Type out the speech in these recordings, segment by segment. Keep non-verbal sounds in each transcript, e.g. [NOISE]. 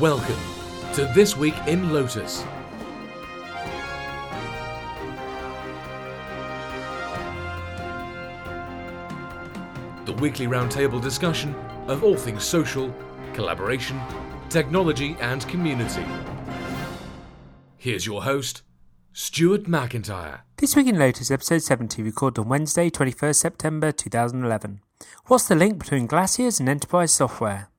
Welcome to This Week in Lotus. The weekly roundtable discussion of all things social, collaboration, technology, and community. Here's your host, Stuart McIntyre. This week in Lotus, episode 70, recorded on Wednesday, 21st September 2011. What's the link between glaciers and enterprise software?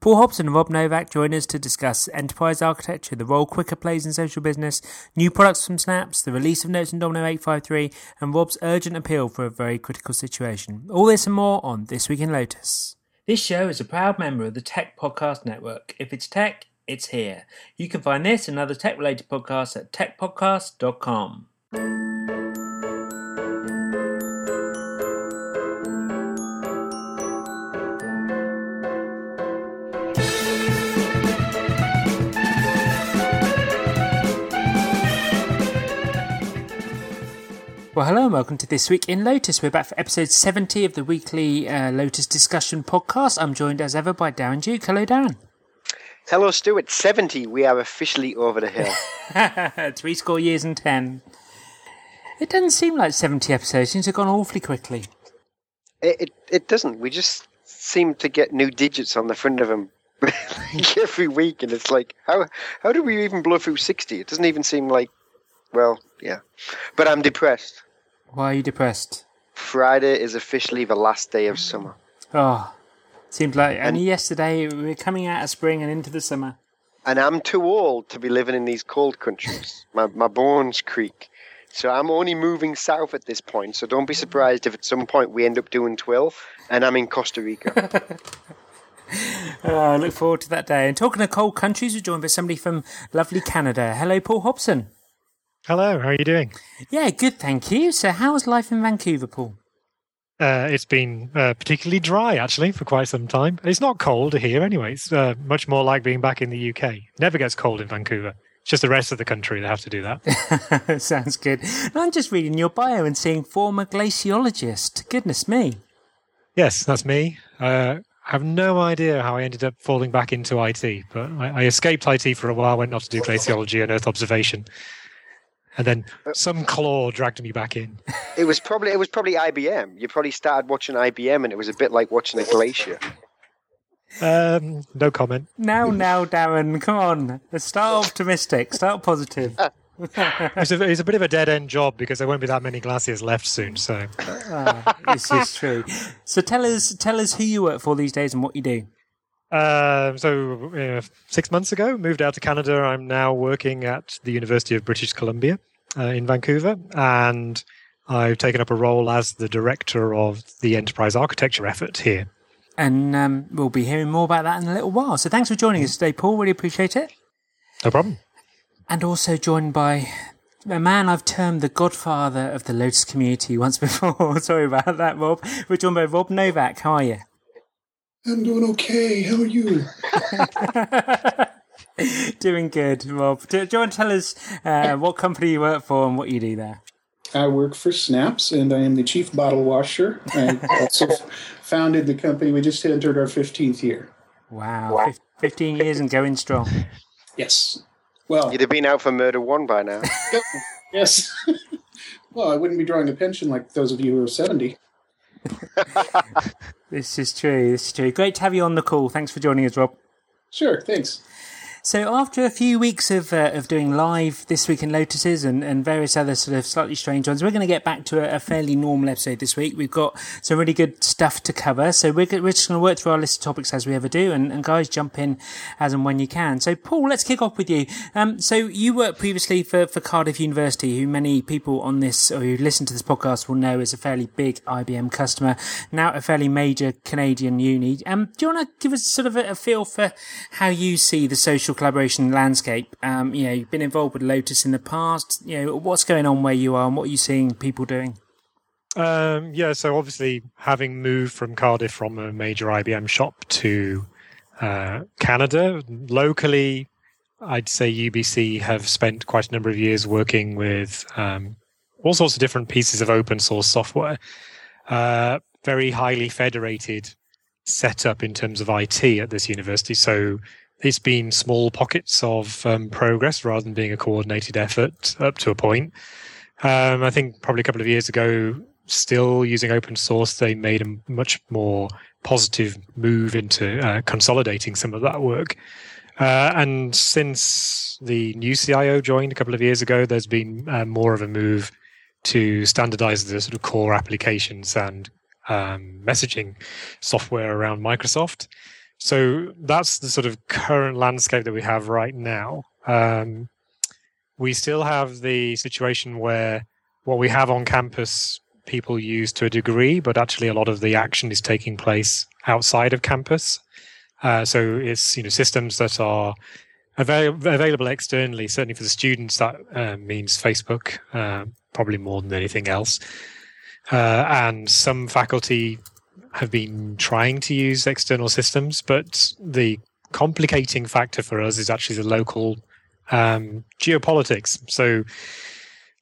Paul Hobson and Rob Novak join us to discuss enterprise architecture, the role Quickr plays in social business, new products from SNAPPS, the release of Notes and Domino 853, and Rob's urgent appeal for a very critical situation. All this and more on This Week in Lotus. This show is a proud member of the Tech Podcast Network. If it's tech, it's here. You can find this and other tech related podcasts at techpodcast.com. Well, hello and welcome to This Week in Lotus. We're back for episode 70 of the weekly uh, Lotus discussion podcast. I'm joined as ever by Darren Duke. Hello, Darren. Hello, Stuart. 70. We are officially over the hill. [LAUGHS] Three score years and ten. It doesn't seem like 70 episodes. Seems to have gone awfully quickly. It, it, it doesn't. We just seem to get new digits on the front of them [LAUGHS] like every week, and it's like, how how do we even blow through 60? It doesn't even seem like, well, yeah. But I'm depressed. Why are you depressed? Friday is officially the last day of summer. Oh, seems like only yesterday we were coming out of spring and into the summer. And I'm too old to be living in these cold countries. [LAUGHS] My, my bones creak. So I'm only moving south at this point. So don't be surprised if at some point we end up doing 12 and I'm in Costa Rica. [LAUGHS] Oh, I look forward to that day. And talking of cold countries, we're joined by somebody from lovely Canada. Hello, Paul Hobson. Hello, how are you doing? Yeah, good, thank you. So, how's life in Vancouver, Paul? Uh, it's been uh, particularly dry, actually, for quite some time. It's not cold here anyway. It's uh, much more like being back in the UK. Never gets cold in Vancouver. It's just the rest of the country that have to do that. [LAUGHS] Sounds good. And I'm just reading your bio and seeing former glaciologist. Goodness me. yes, that's me. Uh, I have no idea how I ended up falling back into IT, but I, I escaped IT for a while, went off to do glaciology and Earth observation. And then some claw dragged me back in. it was probably it was probably IBM. You probably started watching IBM and it was a bit like watching a glacier. Um, no comment. Now, now, Darren, come on. Start optimistic, start positive. [LAUGHS] It's a, it's a bit of a dead end job because there won't be that many glaciers left soon. So this is [LAUGHS] true. So tell us, tell us who you work for these days and what you do. Um, so uh, six months ago, moved out to Canada. I'm now working at the University of British Columbia uh, in Vancouver, and I've taken up a role as the director of the enterprise architecture effort here. And um, we'll be hearing more about that in a little while. So thanks for joining us today, Paul. Really appreciate it. No problem. And also joined by a man I've termed the godfather of the Lotus community once [LAUGHS] before. Sorry about that, Rob. We're joined by Rob Novak. How are you? I'm doing okay. How are you? [LAUGHS] [LAUGHS] Doing good, Rob. Do, do you want to tell us uh, what company you work for and what you do there? I work for SNAPPS and I am the chief bottle washer. I also founded the company. We just entered our 15th year. Wow, fif- 15 years and going strong. Yes. Well, You'd have been out for murder one by now. [LAUGHS] yes. well, I wouldn't be drawing a pension like those of you who are 70. [LAUGHS] This is true. This is true. Great to have you on the call. Thanks for joining us, Rob. Sure, thanks. So after a few weeks of uh, of doing live this week in Lotuses and, and various other sort of slightly strange ones, we're going to get back to a, a fairly normal episode this week. We've got some really good stuff to cover, so we're, we're just going to work through our list of topics as we ever do, and, and guys jump in as and when you can. So Paul, let's kick off with you. Um, so you worked previously for, for Cardiff University, who many people on this or who listen to this podcast will know is a fairly big IBM customer, now a fairly major Canadian uni. Um, do you want to give us sort of a, a feel for how you see the social collaboration landscape? Um, you know, you've been involved with Lotus in the past. You know, what's going on where you are and what are you seeing people doing? Um, yeah, so obviously, having moved from Cardiff from a major IBM shop to uh, Canada, locally, I'd say UBC have spent quite a number of years working with um, all sorts of different pieces of open source software. Uh, very highly federated setup in terms of IT at this university. So it's been small pockets of um, progress rather than being a coordinated effort up to a point. Um, I think probably a couple of years ago, still using open source, they made a much more positive move into uh, consolidating some of that work. Uh, and since the new CIO joined a couple of years ago, there's been uh, more of a move to standardize the sort of core applications and um, messaging software around Microsoft. So that's the sort of current landscape that we have right now. Um, we still have the situation where what we have on campus people use to a degree, but actually a lot of the action is taking place outside of campus. Uh, so it's you know systems that are avail- available externally. Certainly for the students, that uh, means Facebook, uh, probably more than anything else. Uh, and some faculty have been trying to use external systems, but the complicating factor for us is actually the local um, geopolitics. So,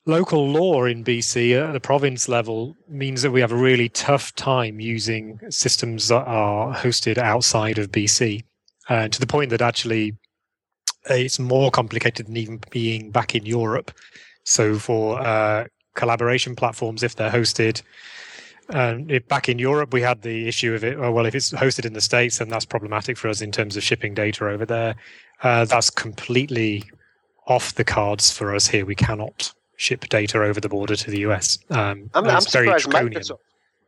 local law in BC at the province level means that we have a really tough time using systems that are hosted outside of BC, uh, to the point that actually it's more complicated than even being back in Europe. So, for uh, collaboration platforms, if they're hosted and if back in Europe, we had the issue of it. Oh, well, if it's hosted in the States, then that's problematic for us in terms of shipping data over there. Uh, that's completely off the cards for us here. We cannot ship data over the border to the US. Um, I'm, I'm surprised Microsoft.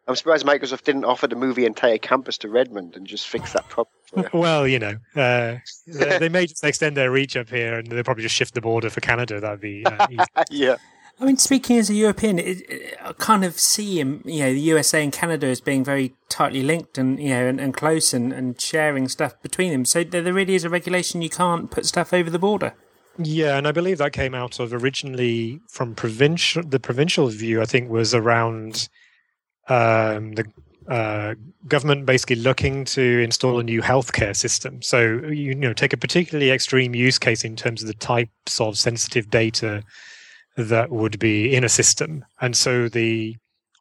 I'm surprised Microsoft didn't offer to move the entire campus to Redmond and just fix that problem. [LAUGHS] well, you know, uh, they, they, may just extend their reach up here, and they'll probably just shift the border for Canada. That'd be uh, [LAUGHS] yeah. I mean, speaking as a European, it, it, I kind of see you know, the USA and Canada as being very tightly linked and, you know, and, and close and, and sharing stuff between them. So there, there really is a regulation you can't put stuff over the border. Yeah, and I believe that came out of originally from provincial. The provincial view, I think, was around um, the uh, government basically looking to install a new healthcare system. So you know, take a particularly extreme use case in terms of the types of sensitive data that would be in a system. And so the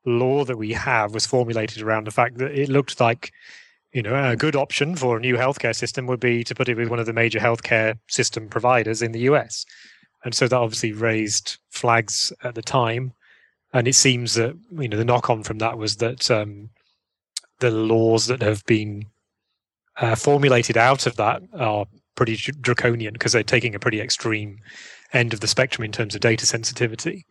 law that we have was formulated around the fact that it looked like you know a good option for a new healthcare system would be to put it with one of the major healthcare system providers in the US. And so that obviously raised flags at the time. And it seems that you know the knock on from that was that um, the laws that have been uh, formulated out of that are pretty draconian because they're taking a pretty extreme end of the spectrum in terms of data sensitivity.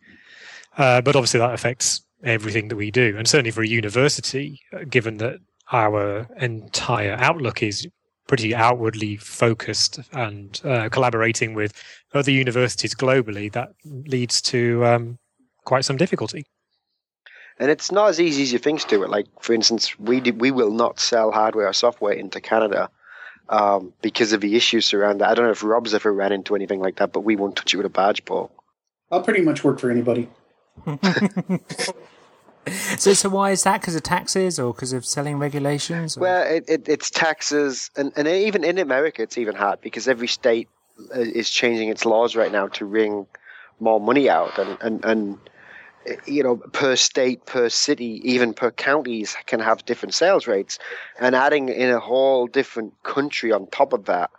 Uh, but obviously, that affects everything that we do. And certainly for a university, uh, given that our entire outlook is pretty outwardly focused and uh, collaborating with other universities globally, that leads to um, quite some difficulty. And it's not as easy as you think to do it. Like, for instance, we did, we will not sell hardware or software into Canada um, because of the issues around that. I don't know if Rob's ever ran into anything like that, but we won't touch it with a badge, pole. I'll pretty much work for anybody. [LAUGHS] so, so why is that? Because of taxes or because of selling regulations? Or? Well, it, it, it's taxes, and, and even in America, it's even hard because every state uh, is changing its laws right now to wring more money out, and and and you know, per state, per city, even per counties can have different sales rates. And adding in a whole different country on top of that,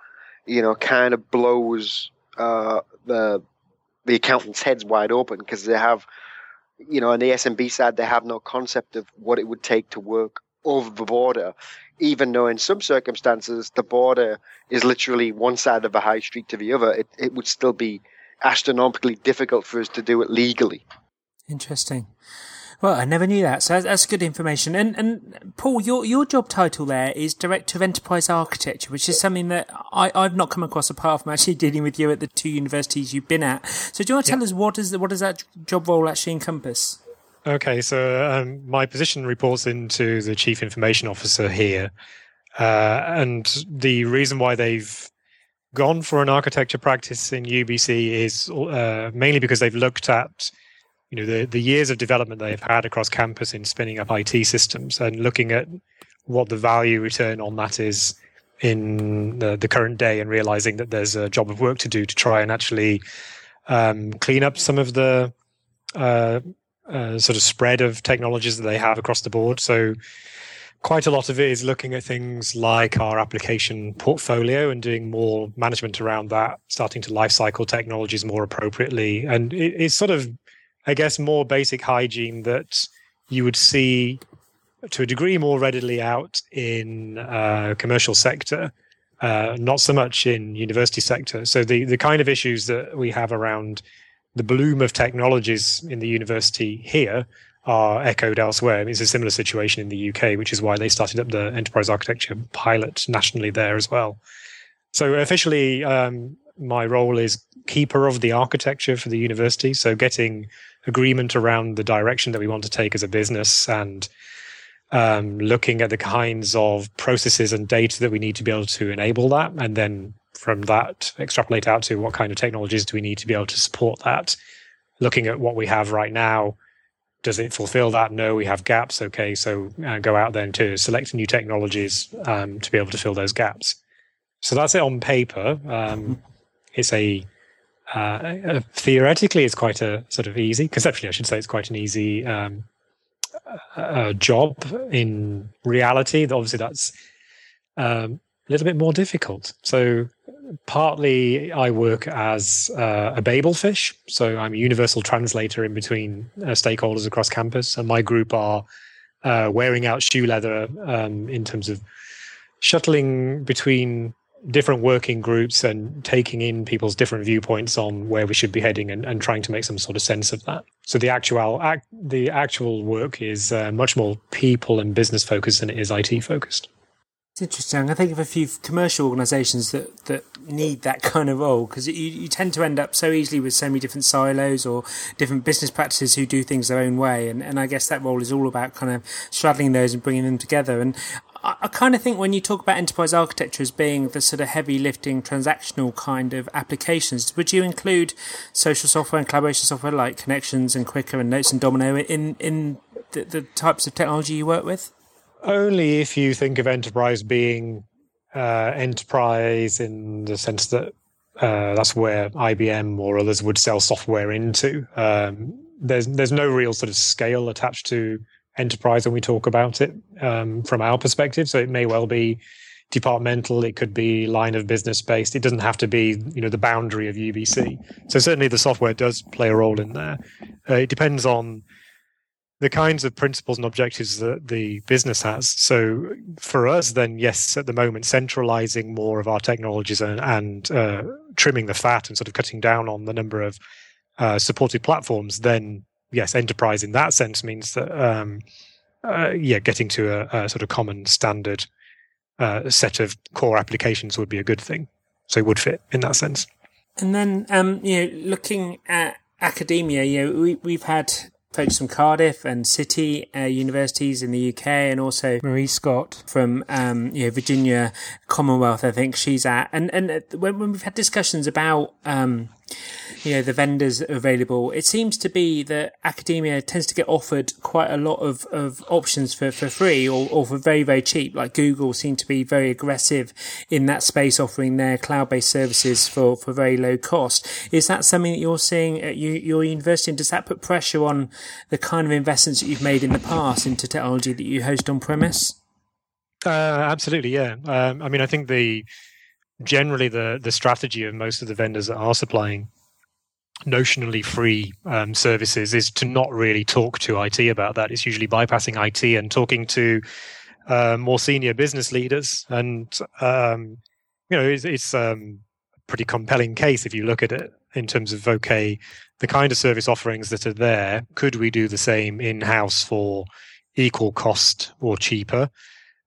you know, kind of blows uh, the the accountants' heads wide open because they have, you know, on the SMB side, they have no concept of what it would take to work over the border, even though in some circumstances the border is literally one side of a high street to the other. It, it would still be astronomically difficult for us to do it legally. Interesting. Well, I never knew that, so that's, good information. And and Paul, your your job title there is Director of Enterprise Architecture, which is something that I, I've not come across apart from actually dealing with you at the two universities you've been at. So, do you want to tell us what is what does that job role actually encompass? Okay, so um, my position reports into the Chief Information Officer here, uh, and the reason why they've gone for an architecture practice in UBC is uh, mainly because they've looked at you know the the years of development they've had across campus in spinning up IT systems and looking at what the value return on that is in the, the current day and realizing that there's a job of work to do to try and actually um, clean up some of the uh, uh, sort of spread of technologies that they have across the board. So quite a lot of it is looking at things like our application portfolio and doing more management around that, starting to lifecycle technologies more appropriately. And it, it's sort of, I guess, more basic hygiene that you would see to a degree more readily out in uh, commercial sector, uh, not so much in university sector. So the, the kind of issues that we have around the bloom of technologies in the university here are echoed elsewhere. It's a similar situation in the UK, which is why they started up the enterprise architecture pilot nationally there as well. So officially, um, my role is keeper of the architecture for the university. So getting agreement around the direction that we want to take as a business and um, looking at the kinds of processes and data that we need to be able to enable that, and then from that extrapolate out to what kind of technologies do we need to be able to support that. Looking at what we have right now, does it fulfill that? No, we have gaps. Okay, so uh, go out then to select new technologies um, to be able to fill those gaps. So that's it on paper. Um, it's a uh, theoretically, it's quite a sort of easy. Conceptually, I should say, it's quite an easy um, uh, job. In reality, obviously, that's um, a little bit more difficult. So partly I work as uh, a Babel fish. So I'm a universal translator in between uh, stakeholders across campus. And my group are uh, wearing out shoe leather um, in terms of shuttling between different working groups and taking in people's different viewpoints on where we should be heading and, and trying to make some sort of sense of that. So the actual act, the actual work is uh, much more people and business focused than it is IT focused. It's interesting. I think of a few commercial organisations that, that need that kind of role because you, you tend to end up so easily with so many different silos or different business practices who do things their own way. And, and I guess that role is all about kind of straddling those and bringing them together. And I, I kind of think when you talk about enterprise architecture as being the sort of heavy lifting transactional kind of applications, would you include social software and collaboration software like Connections and Quickr and Notes and Domino in, in the, the types of technology you work with? Only if you think of enterprise being uh, enterprise in the sense that uh, that's where IBM or others would sell software into. Um, there's there's no real sort of scale attached to enterprise when we talk about it um, from our perspective. So it may well be departmental. It could be line of business based. It doesn't have to be you know the boundary of UBC. So certainly the software does play a role in there. Uh, it depends on the kinds of principles and objectives that the business has. So for us, then yes, at the moment, centralizing more of our technologies and, and uh, trimming the fat and sort of cutting down on the number of uh, supported platforms, then yes, enterprise in that sense means that um, uh, yeah, getting to a, a, sort of common standard uh, set of core applications would be a good thing. So it would fit in that sense. And then, um, you know, looking at academia, you know, we, we've had folks from Cardiff and City uh, universities in the UK, and also Marie Scott from um, you know Virginia Commonwealth. I think she's at, and and when, when we've had discussions about um, you know the vendors available. It seems to be that academia tends to get offered quite a lot of, of options for, for free or, or for very very cheap. Like google seem to be very aggressive in that space offering their cloud-based services for, for very low cost. Is that something that you're seeing at your university and does that put pressure on the kind of investments that you've made in the past into technology that you host on premise uh, absolutely yeah. Um, i mean i think the generally the the strategy of most of the vendors that are supplying notionally free um, services is to not really talk to IT about that. It's usually bypassing IT and talking to uh, more senior business leaders. And um, you know, it's, it's um, a pretty compelling case if you look at it in terms of okay, the kind of service offerings that are there. Could we do the same in house for equal cost or cheaper?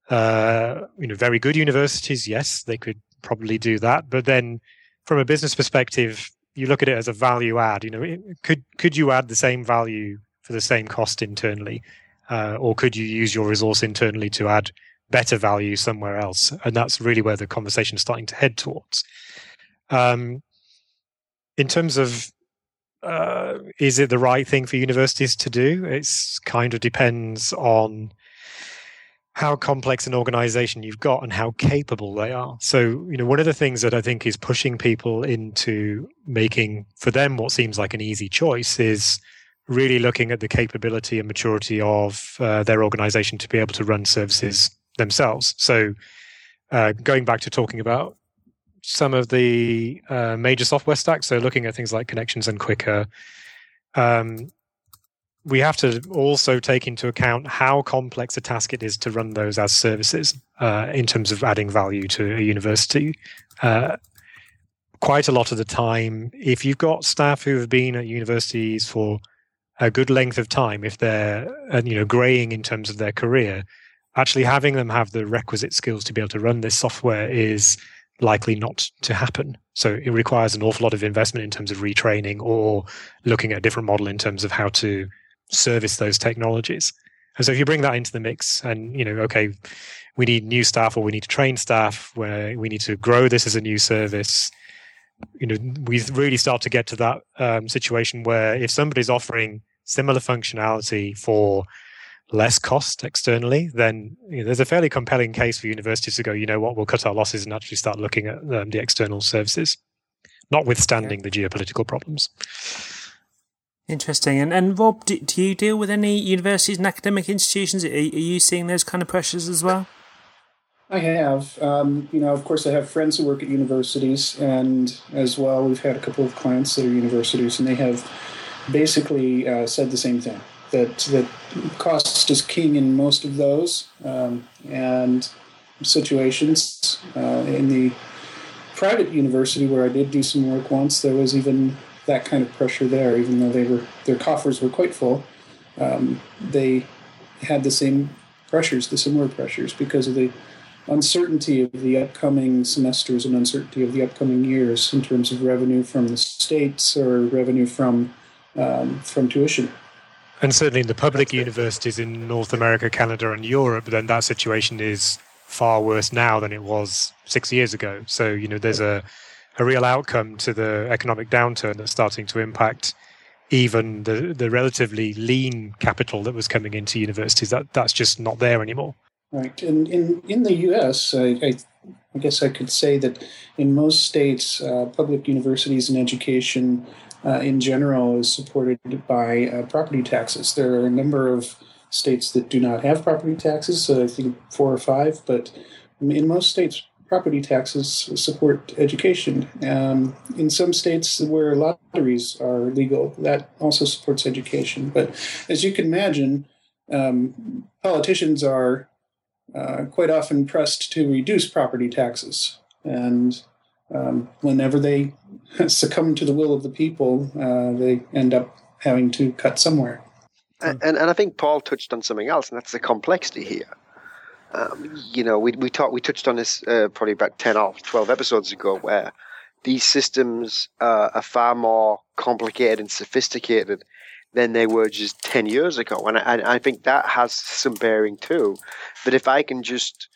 Uh, you know, very good universities, yes, they could probably do that. But then, from a business perspective, you look at it as a value add. You know, could could you add the same value for the same cost internally, uh, or could you use your resource internally to add better value somewhere else? And that's really where the conversation is starting to head towards. Um, in terms of uh, is it the right thing for universities to do? It's kind of depends on how complex an organization you've got and how capable they are. So, you know, one of the things that I think is pushing people into making for them what seems like an easy choice is really looking at the capability and maturity of uh, their organization to be able to run services themselves. So, uh, going back to talking about some of the uh, major software stacks, so looking at things like connections and Quickr, um, we have to also take into account how complex a task it is to run those as services uh, in terms of adding value to a university. Uh, quite a lot of the time, if you've got staff who have been at universities for a good length of time, if they're uh, you know graying in terms of their career, actually having them have the requisite skills to be able to run this software is likely not to happen. So it requires an awful lot of investment in terms of retraining or looking at a different model in terms of how to service those technologies. And so if you bring that into the mix and, you know, okay, we need new staff or we need to train staff where we need to grow this as a new service, you know, we really start to get to that um, situation where if somebody's offering similar functionality for less cost externally, then you know, there's a fairly compelling case for universities to go, you know what, we'll cut our losses and actually start looking at um, the external services, notwithstanding yeah. the geopolitical problems. Interesting. And, and Rob, do, do, you deal with any universities and academic institutions? Are, are you seeing those kind of pressures as well? I have. Um, you know, of course, I have friends who work at universities, and as well, we've had a couple of clients that are universities, and they have basically uh, said the same thing that that cost is king in most of those um, and situations. Uh, in the private university where I did do some work once, there was even that kind of pressure there, even though they were their coffers were quite full. Um, they had the same pressures, the similar pressures, because of the uncertainty of the upcoming semesters and uncertainty of the upcoming years in terms of revenue from the states or revenue from um, from tuition. And certainly in the public universities in North America, Canada, and Europe, then that situation is far worse now than it was six years ago. So you know, there's a a real outcome to the economic downturn that's starting to impact even the the relatively lean capital that was coming into universities. That that's just not there anymore. Right. And in in the U.S., I, I, I guess I could say that in most states, uh, public universities and education uh, in general is supported by uh, property taxes. There are a number of states that do not have property taxes. So I think four or five, but in most states, property taxes support education. Um, in some states where lotteries are legal, that also supports education. But as you can imagine, um, politicians are uh, quite often pressed to reduce property taxes. And um, whenever they [LAUGHS] succumb to the will of the people, uh, they end up having to cut somewhere. And, and, and I think Paul touched on something else, and that's the complexity here. Um, you know, we we talked we touched on this uh, probably about ten or twelve episodes ago, where these systems uh, are far more complicated and sophisticated than they were just ten years ago, and I, I think that has some bearing too. But if I can just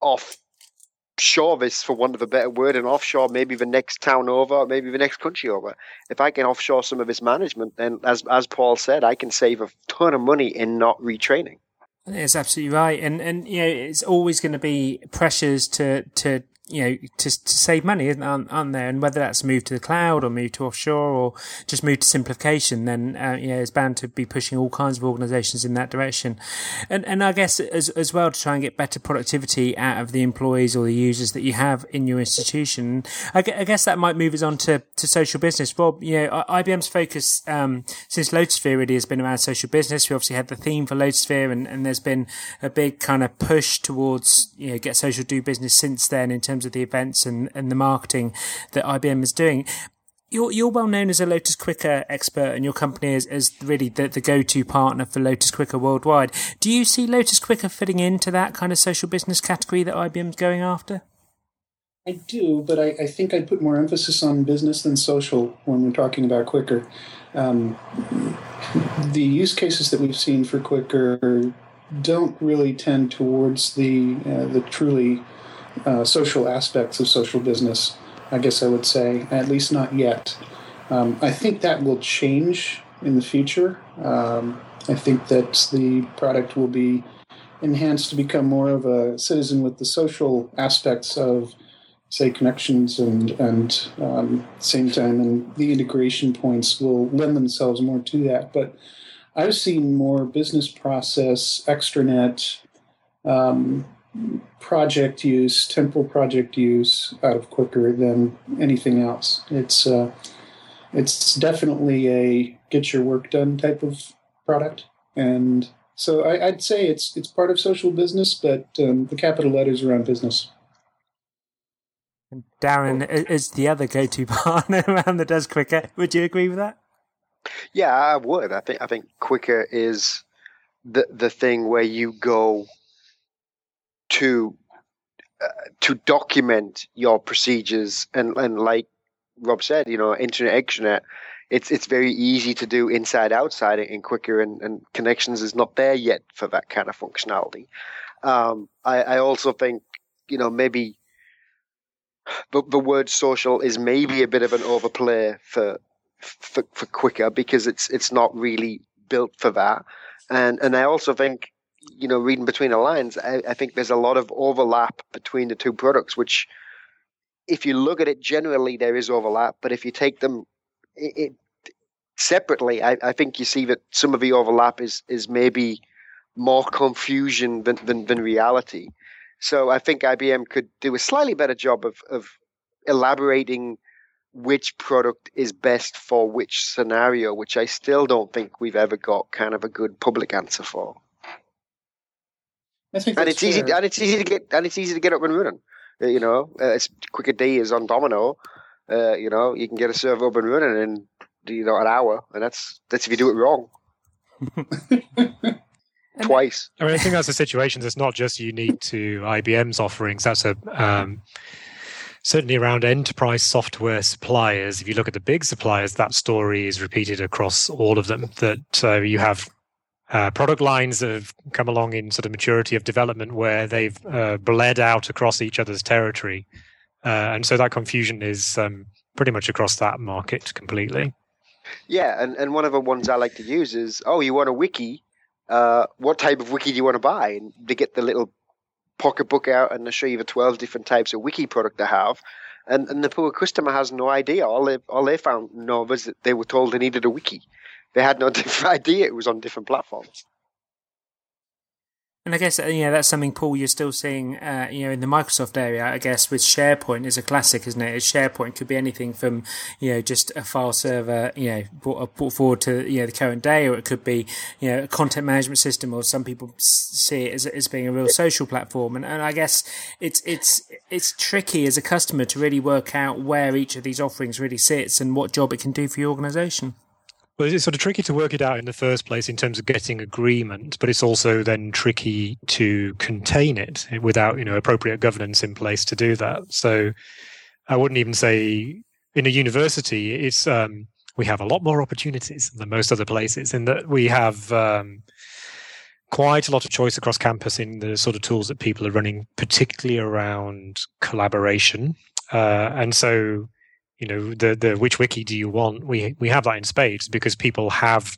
offshore this, for want of a better word, and offshore maybe the next town over, maybe the next country over. If I can offshore some of this management, then as as Paul said, I can save a ton of money in not retraining. It's absolutely right, and and you know it's always going to be pressures to to you know, to, to save money, isn't aren't, aren't there? And whether that's move to the cloud or move to offshore or just move to simplification, then uh, you know, it's bound to be pushing all kinds of organisations in that direction. And and I guess as as well to try and get better productivity out of the employees or the users that you have in your institution. I, I guess that might move us on to, to social business. Rob, you know, IBM's focus um, since Lotusphere really has been around social business. We obviously had the theme for Lotusphere, and, and there's been a big kind of push towards you know get social do business since then in terms terms of the events and, and the marketing that IBM is doing. You're, you're well known as a Lotus Quickr expert, and your company is, is really the, the go to partner for Lotus Quickr worldwide. Do you see Lotus Quickr fitting into that kind of social business category that IBM's going after? I do, but I, I think I'd put more emphasis on business than social when we're talking about Quickr. Um, the use cases that we've seen for Quickr don't really tend towards the uh, the truly uh, social aspects of social business, I guess I would say, at least not yet. Um, I think that will change in the future. Um, I think that the product will be enhanced to become more of a citizen with the social aspects of say connections and and um, Sametime and the integration points will lend themselves more to that but i've seen more business process extranet um, project use temple project use out of Quickr than anything else it's uh, it's definitely a get your work done type of product and so I, would say it's it's part of social business but um, the capital letters around business and Darren is the other go-to [LAUGHS] partner around that does Quickr. Would you agree with that? Yeah, I would. I think I think Quickr is the the thing where you go to uh, to document your procedures and and like Rob said, you know, internet extranet. It's it's very easy to do inside outside and Quickr, and, and connections is not there yet for that kind of functionality. Um, I, I also think you know maybe the, the word social is maybe a bit of an overplay for, for for Quickr because it's it's not really built for that. And and I also think, you know, reading between the lines, I, I think there's a lot of overlap between the two products, which if you look at it generally there is overlap, but if you take them it, it separately, I, I think you see that some of the overlap is is maybe more confusion than, than, than reality. So I think IBM could do a slightly better job of, of elaborating which product is best for which scenario, which I still don't think we've ever got kind of a good public answer for. I think and it's fair. easy and it's easy to get and it's easy to get up and running. Uh, you know, uh, it's Quickr D is on Domino. Uh, you know, you can get a server up and running in you know an hour, and that's that's if you do it wrong. [LAUGHS] twice. I mean, I think that's a situation that's not just unique to IBM's offerings. That's a um, certainly around enterprise software suppliers. If you look at the big suppliers, that story is repeated across all of them. That uh, you have uh, product lines have come along in sort of maturity of development where they've uh, bled out across each other's territory, uh, and so that confusion is um, pretty much across that market completely. Yeah, and, and one of the ones I like to use is, oh, you want a wiki? uh, what type of wiki do you want to buy? And they get the little pocketbook out and they show you the 12 different types of wiki product they have. And, and the poor customer has no idea. All they, all they found no was that they were told they needed a wiki. They had no [LAUGHS] different idea it was on different platforms. And I guess uh, you know that's something, Paul. You're still seeing, uh, you know, in the Microsoft area. I guess with SharePoint is a classic, isn't it? SharePoint could be anything from, you know, just a file server, you know, brought, brought forward to you know the current day, or it could be, you know, a content management system, or some people see it as, as being a real social platform. And, and I guess it's it's it's tricky as a customer to really work out where each of these offerings really sits and what job it can do for your organisation. Well, it's sort of tricky to work it out in the first place in terms of getting agreement, but it's also then tricky to contain it without, you know, appropriate governance in place to do that. So I wouldn't even say in a university, it's, um, we have a lot more opportunities than most other places in that we have, um, quite a lot of choice across campus in the sort of tools that people are running, particularly around collaboration. Uh, and so, you know the the which wiki do you want? We we have that in spades because people have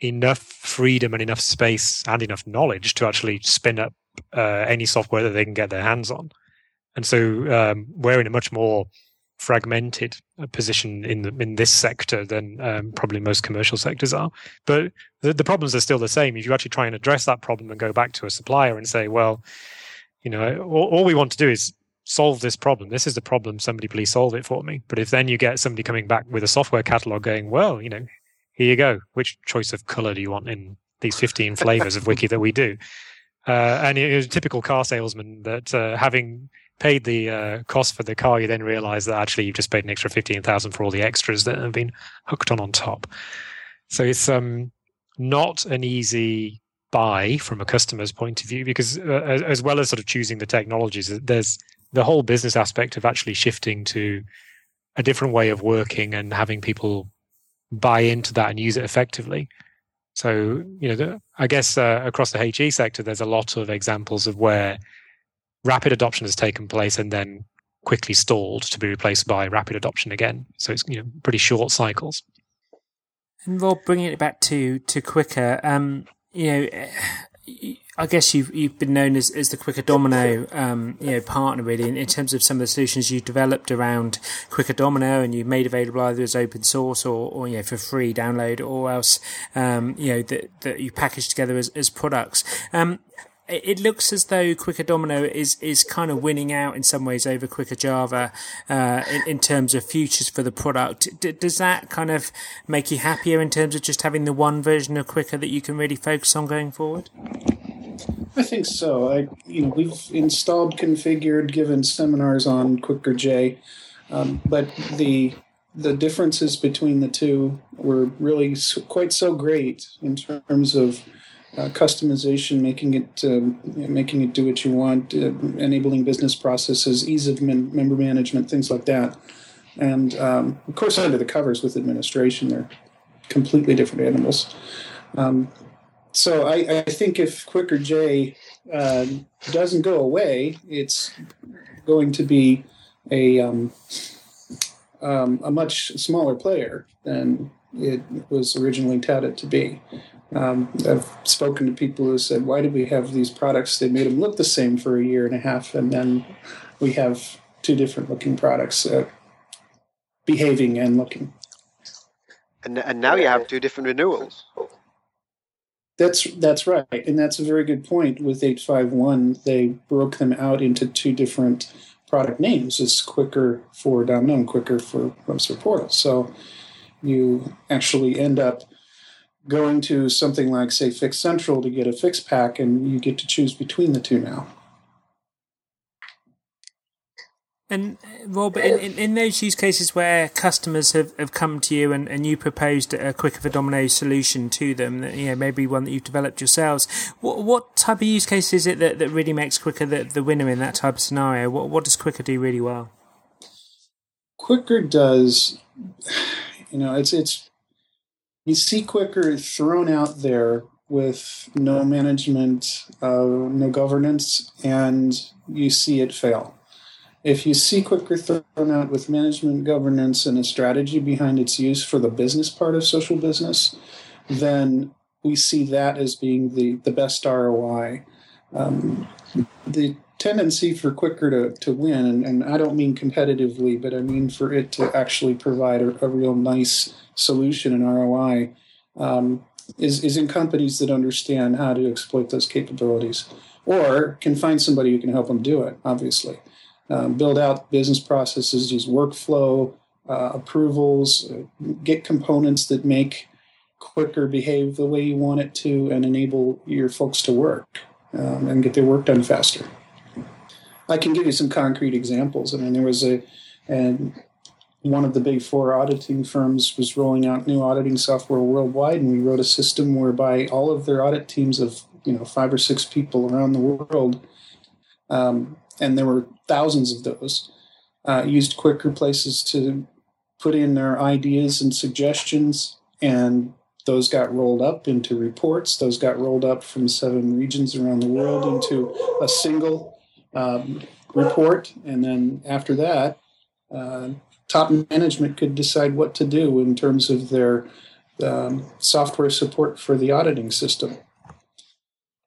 enough freedom and enough space and enough knowledge to actually spin up uh, any software that they can get their hands on. And so um, we're in a much more fragmented uh, position in the, in this sector than um, probably most commercial sectors are. But the, the problems are still the same. If you actually try and address that problem and go back to a supplier and say well you know all, all we want to do is solve this problem. This is the problem. Somebody please solve it for me. But if then you get somebody coming back with a software catalog going, well, you know, here you go. Which choice of color do you want in these 15 [LAUGHS] flavors of wiki that we do? Uh, and it was a typical car salesman that uh, having paid the uh, cost for the car, you then realize that actually you've just paid an extra 15,000 for all the extras that have been hooked on on top. So it's um, not an easy buy from a customer's point of view because uh, as well as sort of choosing the technologies, there's the whole business aspect of actually shifting to a different way of working and having people buy into that and use it effectively. So, you know, the, I guess uh, across the HE sector, there's a lot of examples of where rapid adoption has taken place and then quickly stalled to be replaced by rapid adoption again. So it's you know pretty short cycles. And Rob, bringing it back to to Quickr, um, you know, I guess you've you've been known as, as the Quickr Domino um, you know partner really in, in, terms of some of the solutions you developed around Quickr Domino and you've made available either as open source or, or you know for free download or else um, you know that that you package together as, as products. Um, it looks as though Quickr Domino is is kind of winning out in some ways over Quickr Java uh, in, in, terms of futures for the product. D- does that kind of make you happier in terms of just having the one version of Quickr that you can really focus on going forward? I think so. I you know we've installed, configured, given seminars on Quickr J, um, but the the differences between the two were really quite so great in terms of uh, customization, making it um, making it do what you want, uh, enabling business processes, ease of men- member management, things like that. And um, of course, under the covers with administration, they're completely different animals. Um, so I, I, think if Quickr J uh, doesn't go away, it's going to be a um, um, a much smaller player than it was originally touted to be. Um, I've spoken to people who said, "Why did we have these products? They made them look the same for a year and a half, and then we have two different looking products uh, behaving and looking." And and now you have two different renewals. That's that's right, and that's a very good point. With eight five one, they broke them out into two different product names. It's Quickr for Domino and Quickr for WebSphere Portal. So you actually end up going to something like, say, Fix Central to get a fix pack, and you get to choose between the two now. And uh, Rob, in, in, in, those use cases where customers have, have come to you and, and you proposed a Quickr for domino solution to them, you know, maybe one that you've developed yourselves, what, what type of use case is it that, that really makes Quickr the, the winner in that type of scenario? What, what does Quickr do really well? Quickr does, you know, it's it's you see Quickr thrown out there with no management, uh, no governance, and you see it fail. If you see Quickr thrown out with management, governance, and a strategy behind its use for the business part of social business, then we see that as being the, the best ROI. Um, the tendency for Quickr to, to win, and, and, I don't mean competitively, but I mean for it to actually provide a, a real nice solution and ROI, um, is, is in companies that understand how to exploit those capabilities or can find somebody who can help them do it, obviously. Um, build out business processes, use workflow, uh, approvals, uh, get components that make Quickr behave the way you want it to and enable your folks to work um, and get their work done faster. I can give you some concrete examples. I mean, there was a, and one of the big four auditing firms was rolling out new auditing software worldwide, and we wrote a system whereby all of their audit teams of you know five or six people around the world, um, and there were thousands of those, uh, used Quickr places to put in their ideas and suggestions, and those got rolled up into reports. Those got rolled up from seven regions around the world into a single um, report, and then after that, uh, top management could decide what to do in terms of their um, software support for the auditing system.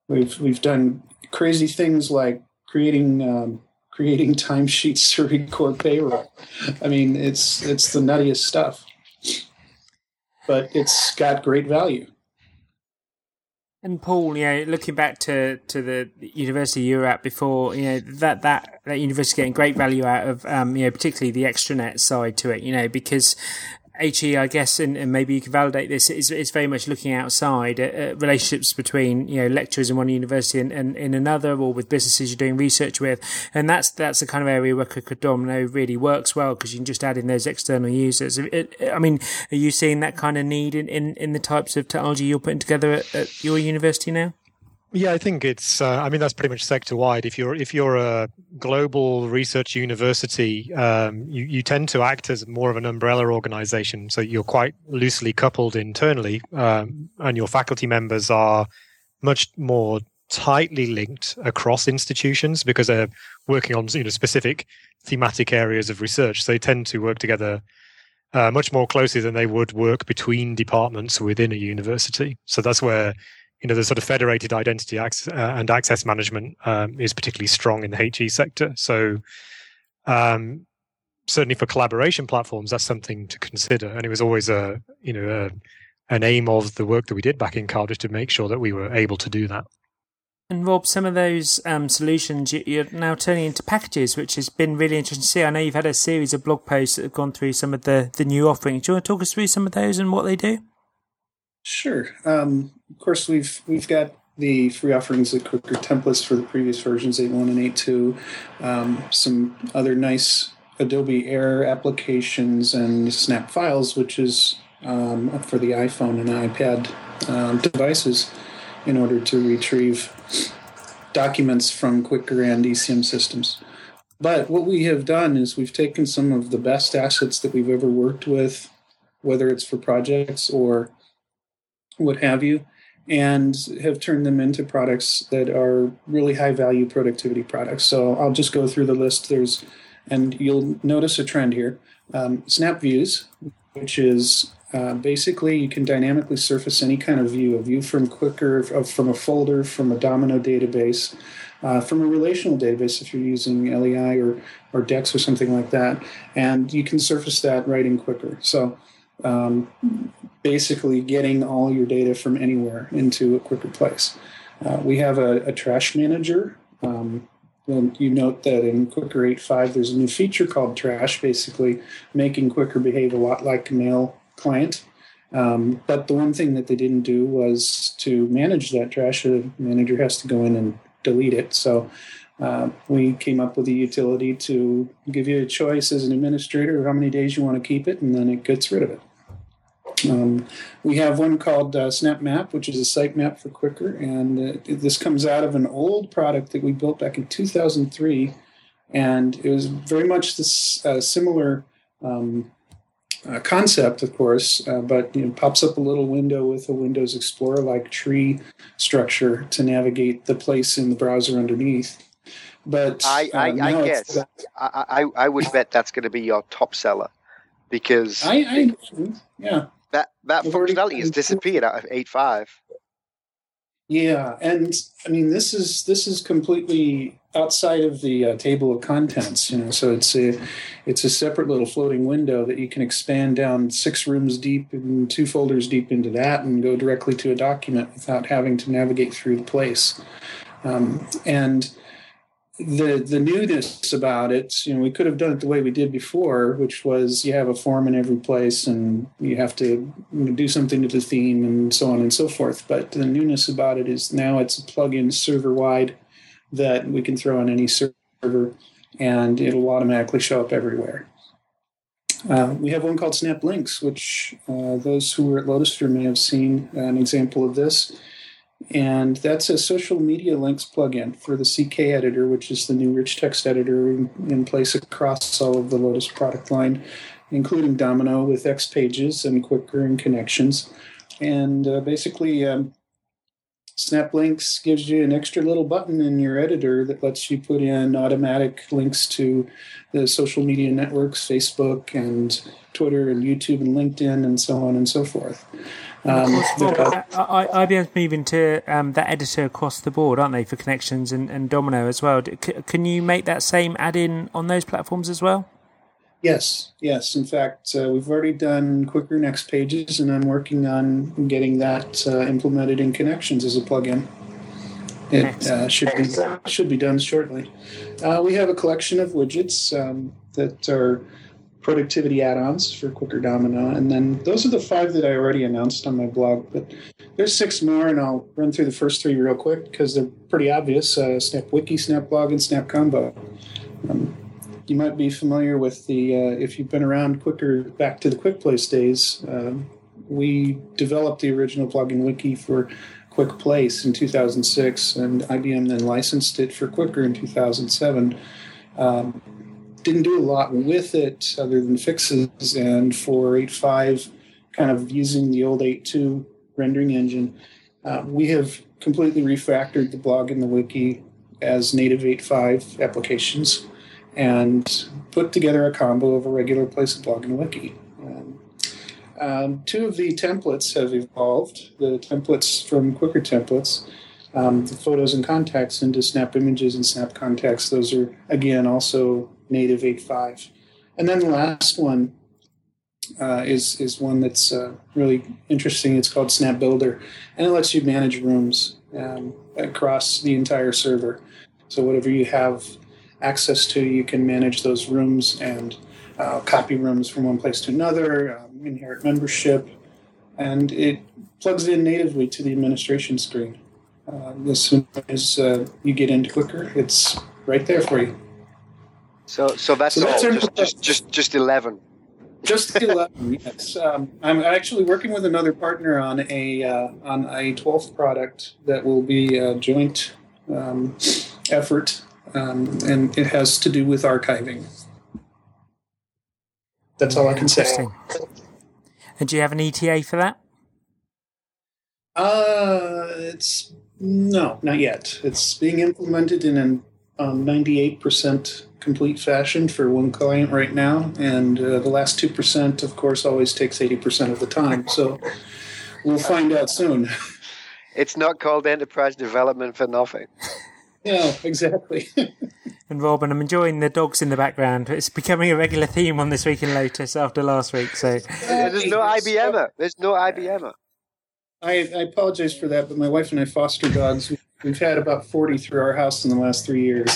We've we've done crazy things like creating um, creating timesheets to record payroll. I mean, it's it's the nuttiest stuff, but it's got great value. And Paul, you know, looking back to, to the university you were at before, you know, that, that, that university getting great value out of, um, you know, particularly the extranet side to it, you know, because HE, I guess, and, and, maybe you can validate this, is, is very much looking outside at, at, relationships between you know lecturers in one university and, and in another, or with businesses you're doing research with, and that's that's the kind of area where Domino really works well because you can just add in those external users. I mean, are you seeing that kind of need in, in, in the types of technology you're putting together at, at your university now? Yeah, I think it's. Uh, I mean, that's pretty much sector wide. If you're if you're a global research university, um, you you tend to act as more of an umbrella organization. So you're quite loosely coupled internally, um, and your faculty members are much more tightly linked across institutions because they're working on you know specific thematic areas of research. So they tend to work together uh, much more closely than they would work between departments within a university. So that's where you know the sort of federated identity access, uh, and access management um, is particularly strong in the HE sector. So um, certainly for collaboration platforms, that's something to consider. And it was always a you know a, an aim of the work that we did back in Cardiff to make sure that we were able to do that. And Rob, some of those um, solutions you're now turning into packages, which has been really interesting to see. I know you've had a series of blog posts that have gone through some of the, the new offerings. Do you want to talk us through some of those and what they do? Sure. Um, of course, we've we've got the free offerings of Quickr templates for the previous versions, 8.1 and 8.2. Um, some other nice Adobe Air applications and Snap Files, which is um, for the iPhone and iPad um, devices in order to retrieve documents from Quickr and ECM systems. But what we have done is we've taken some of the best assets that we've ever worked with, whether it's for projects or what have you, and have turned them into products that are really high value productivity products. So I'll just go through the list. There's, and you'll notice a trend here. Um, Snap Views, which is uh, basically, you can dynamically surface any kind of view, a view from Quickr, from a folder, from a Domino database, uh, from a relational database if you're using LEI or, or DEX or something like that. And you can surface that right in Quickr. So um, basically getting all your data from anywhere into a Quickr place. Uh, we have a, a trash manager. Um, you note that in Quickr 8.5, there's a new feature called Trash, basically making Quickr behave a lot like a mail client. Um, but the one thing that they didn't do was to manage that trash. The manager has to go in and delete it. So uh, we came up with a utility to give you a choice as an administrator of how many days you want to keep it, and then it gets rid of it. Um, we have one called uh, Snap Map, which is a site map for Quickr, and uh, this comes out of an old product that we built back in 2003, and it was very much this uh, similar um, uh, concept, of course, uh, but you know, pops up a little window with a Windows Explorer-like tree structure to navigate the place in the browser underneath. But I, I, uh, I guess I, I, I would bet that's going to be your top seller because I, I yeah that that functionality has disappeared out of 8.5. Yeah, and I mean this is this is completely outside of the uh, table of contents. You know, so it's a it's a separate little floating window that you can expand down six rooms deep and two folders deep into that, and go directly to a document without having to navigate through the place. Um, and the the newness about it, you know, we could have done it the way we did before, which was you have a form in every place and you have to do something to the theme and so on and so forth. But the newness about it is now it's a plug-in server wide that we can throw on any server and it'll automatically show up everywhere. Uh, we have one called Snap Links, which uh, those who were at Lotusphere may have seen an example of this and that's a social media links plugin for the CKEditor, which is the new rich text editor in, in place across all of the Lotus product line, including Domino with XPages and Quickr and connections. And uh, basically, um, Snap Links gives you an extra little button in your editor that lets you put in automatic links to the social media networks, Facebook and Twitter and YouTube and LinkedIn and so on and so forth. Um, well, IBM's moving to um, that editor across the board, aren't they, for connections and, and Domino as well? can you make that same add-in on those platforms as well? Yes, yes. In fact, uh, we've already done Quickr next pages, and I'm working on getting that uh, implemented in connections as a plugin. It uh, should be should be done shortly. Uh, we have a collection of widgets um, that are productivity add-ons for Quickr Domino, and then those are the five that I already announced on my blog. But there's six more, and I'll run through the first three real quick because they're pretty obvious: uh, Snap Wiki, Snap Blog, and Snap Combo. Um, you might be familiar with the uh, if you've been around Quickr back to the QuickPlace days. Uh, we developed the original plugin wiki for QuickPlace in 2006, and IBM then licensed it for Quickr in 2007. Um, didn't do a lot with it other than fixes. And for 8.5, kind of using the old 8.2 rendering engine, uh, we have completely refactored the blog and the wiki as native 8.5 applications and put together a combo of a regular place of blog and wiki. Um, Um, two of the templates have evolved. The templates from Quickr Templates, um, the photos and contacts into Snap Images and Snap Contacts. Those are again also native 8.5. And then the last one uh, is is one that's uh, really interesting. It's called Snap Builder, and it lets you manage rooms um, across the entire server. So whatever you have access to, you can manage those rooms and uh, copy rooms from one place to another, um, inherit membership, and it plugs in natively to the administration screen. As soon as you get into Quickr, it's right there for you. So, so that's So all. that's our- just, just, just, just eleven. Just 11, [LAUGHS] yes. Um, I'm actually working with another partner on a uh, on a 12th product that will be a joint um, effort, um, and it has to do with archiving. That's all I can say. And do you have an ETA for that? Uh, it's no, not yet. It's being implemented in an um, 98% complete fashion for one client right now, and uh, the last two percent, of course, always takes 80% of the time. So we'll find out soon. It's not called enterprise development for nothing. Yeah, exactly. And Rob, and I'm enjoying the dogs in the background. It's becoming a regular theme on this week in Lotus after last week. So There's no IBMer. There's no IBMer. I, I apologize for that, but my wife and I foster dogs. We- We've had about 40 through our house in the last three years.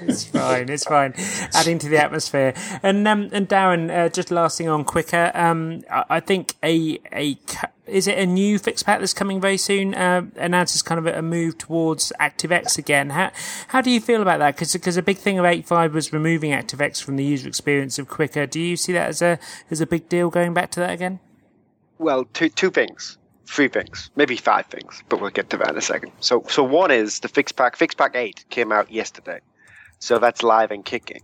it's fine. It's fine. Adding to the atmosphere. And um, and Darren, uh, just last thing on Quickr. Um, I, I think a a is it a new fix pack that's coming very soon? Uh, announces kind of a, a move towards ActiveX again. How how do you feel about that? Because a big thing of 8.5 was removing ActiveX from the user experience of Quickr. Do you see that as a as a big deal going back to that again? Well, two two things, three things, maybe five things, but we'll get to that in a second. So, so one is the fix pack. Fix pack eight came out yesterday, so that's live and kicking.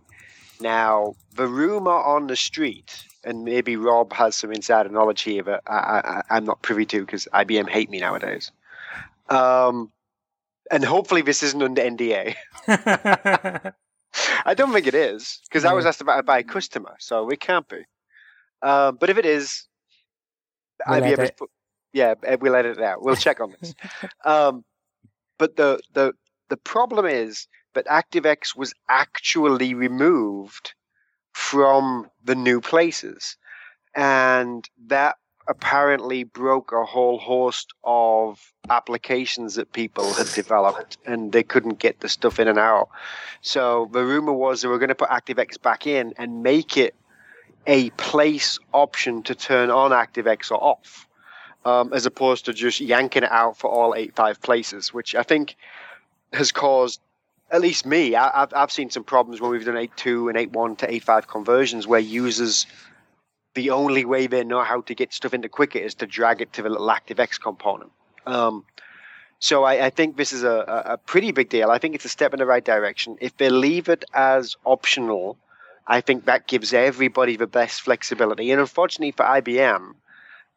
Now, the rumor on the street, and maybe Rob has some insider knowledge here that I, I, I'm not privy to because IBM hate me nowadays. Um, and hopefully this isn't under NDA. [LAUGHS] I don't think it is because I was asked about it by a customer, so it can't be. Um, but if it is, We'll IBM has edit. put, yeah, eh, we'll edit it out. We'll check on this. [LAUGHS] um, but the the the problem is that ActiveX was actually removed from the new places, and that apparently broke a whole host of applications that people had developed and they couldn't get the stuff in and out. So the rumor was they were going to put ActiveX back in and make it a place option to turn on ActiveX or off, um, as opposed to just yanking it out for all eight five places, which I think has caused at least me. I, I've I've seen some problems when we've done eight two and eight one to eight five conversions where users the only way they know how to get stuff into Quickr is to drag it to the little ActiveX component. Um, so I, I think this is a, a pretty big deal. I think it's a step in the right direction. If they leave it as optional, I think that gives everybody the best flexibility. And unfortunately for IBM,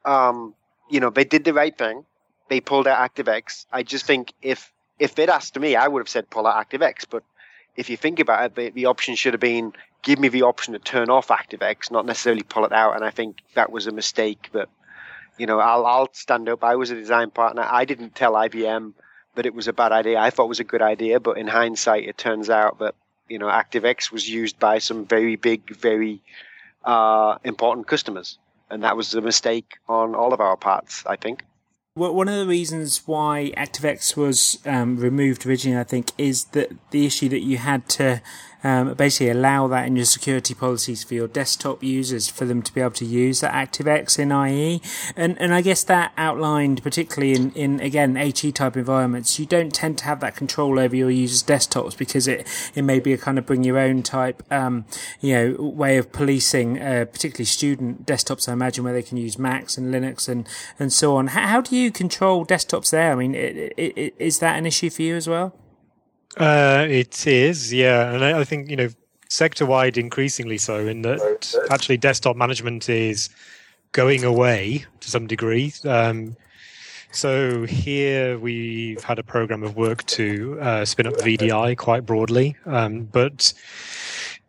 um, you know, they did the right thing. They pulled out ActiveX. I just think if if they'd asked me, I would have said pull out ActiveX. But if you think about it, the, the option should have been give me the option to turn off ActiveX, not necessarily pull it out. And I think that was a mistake. But you know, I'll I'll stand up. I was a design partner. I didn't tell IBM that it was a bad idea. I thought it was a good idea, but in hindsight, it turns out that you know ActiveX was used by some very big, very uh, important customers, and that was a mistake on all of our parts. I think. Well, one of the reasons why ActiveX was um, removed originally, I think, is that the issue that you had to um, basically allow that in your security policies for your desktop users for them to be able to use that ActiveX in IE, and and I guess that outlined particularly in in again HE type environments, you don't tend to have that control over your users' desktops because it it may be a kind of bring your own type um, you know way of policing, uh, particularly student desktops. I imagine where they can use Macs and Linux and and so on. How, how do you control desktops there? I mean, i i is that an issue for you as well? Uh, it is, yeah, and I, I think you know sector-wide increasingly so. In that actually desktop management is going away to some degree. Um, so here we've had a program of work to uh, spin up VDI quite broadly, um, but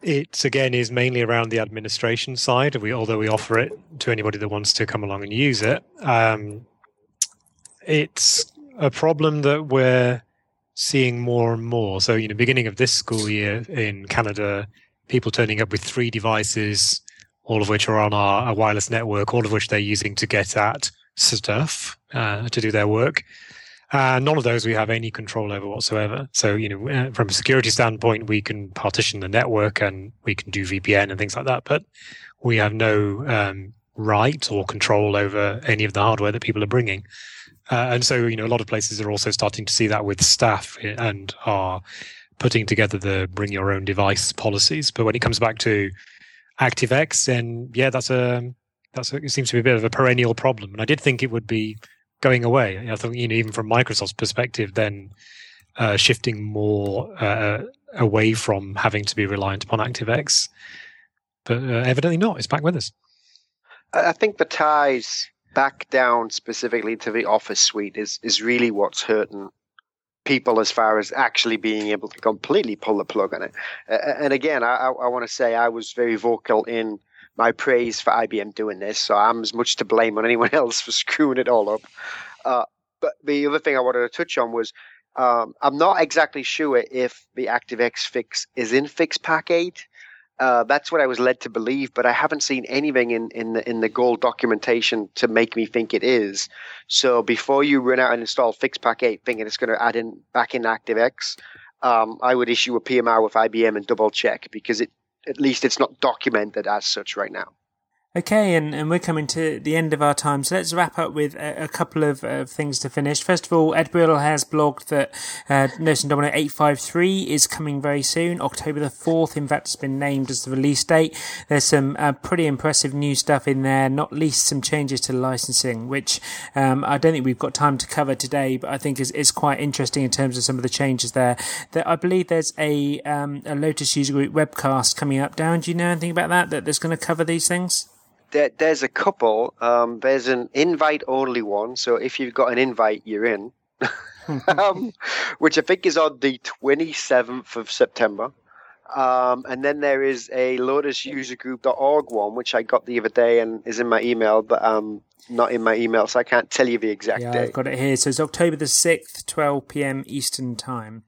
it again is mainly around the administration side. We, although we offer it to anybody that wants to come along and use it, um, it's a problem that we're seeing more and more. So, you know, beginning of this school year in Canada, people turning up with three devices, all of which are on our, our wireless network, all of which they're using to get at stuff uh, to do their work. Uh, none of those we have any control over whatsoever. So, you know, uh, from a security standpoint, we can partition the network and we can do VPN and things like that, but we have no um, right or control over any of the hardware that people are bringing. Uh, and so, you know, a lot of places are also starting to see that with staff and are putting together the bring your own device policies. But when it comes back to ActiveX, then yeah, that's a that's a, it seems to be a bit of a perennial problem. And I did think it would be going away. I think you know, even from Microsoft's perspective, then uh, shifting more uh, away from having to be reliant upon ActiveX. But uh, evidently not. It's back with us. I think the ties back down specifically to the Office suite is is really what's hurting people as far as actually being able to completely pull the plug on it. and again, I, I want to say I was very vocal in my praise for IBM doing this. So I'm as much to blame on anyone [LAUGHS] else for screwing it all up. Uh, but the other thing I wanted to touch on was um, I'm not exactly sure if the ActiveX fix is in Fix Pack 8. Uh, that's what I was led to believe, but I haven't seen anything in, in the in the gold documentation to make me think it is. So before you run out and install FixPack 8, thinking it's going to add in back in ActiveX, um, I would issue a PMR with IBM and double check because it at least it's not documented as such right now. Okay, and, and we're coming to the end of our time, so let's wrap up with a, a couple of uh, things to finish. First of all, Ed Brill has blogged that uh, Gnosing Domino 853 is coming very soon, October the 4th. In fact, it's been named as the release date. There's some uh, pretty impressive new stuff in there, not least some changes to licensing, which um, I don't think we've got time to cover today, but I think is, is quite interesting in terms of some of the changes there. That I believe there's a, um, a Lotus User Group webcast coming up. Down, do you know anything about that? That that's going to cover these things? There, there's a couple. Um, there's an invite only one. So if you've got an invite, you're in. [LAUGHS] um, which I think is on the 27th of September. Um, and then there is a lotususergroup.org one, which I got the other day and is in my email, but um, not in my email, so I can't tell you the exact yeah, date. I've got it here. So it's October the 6th, 12 p.m. Eastern Time.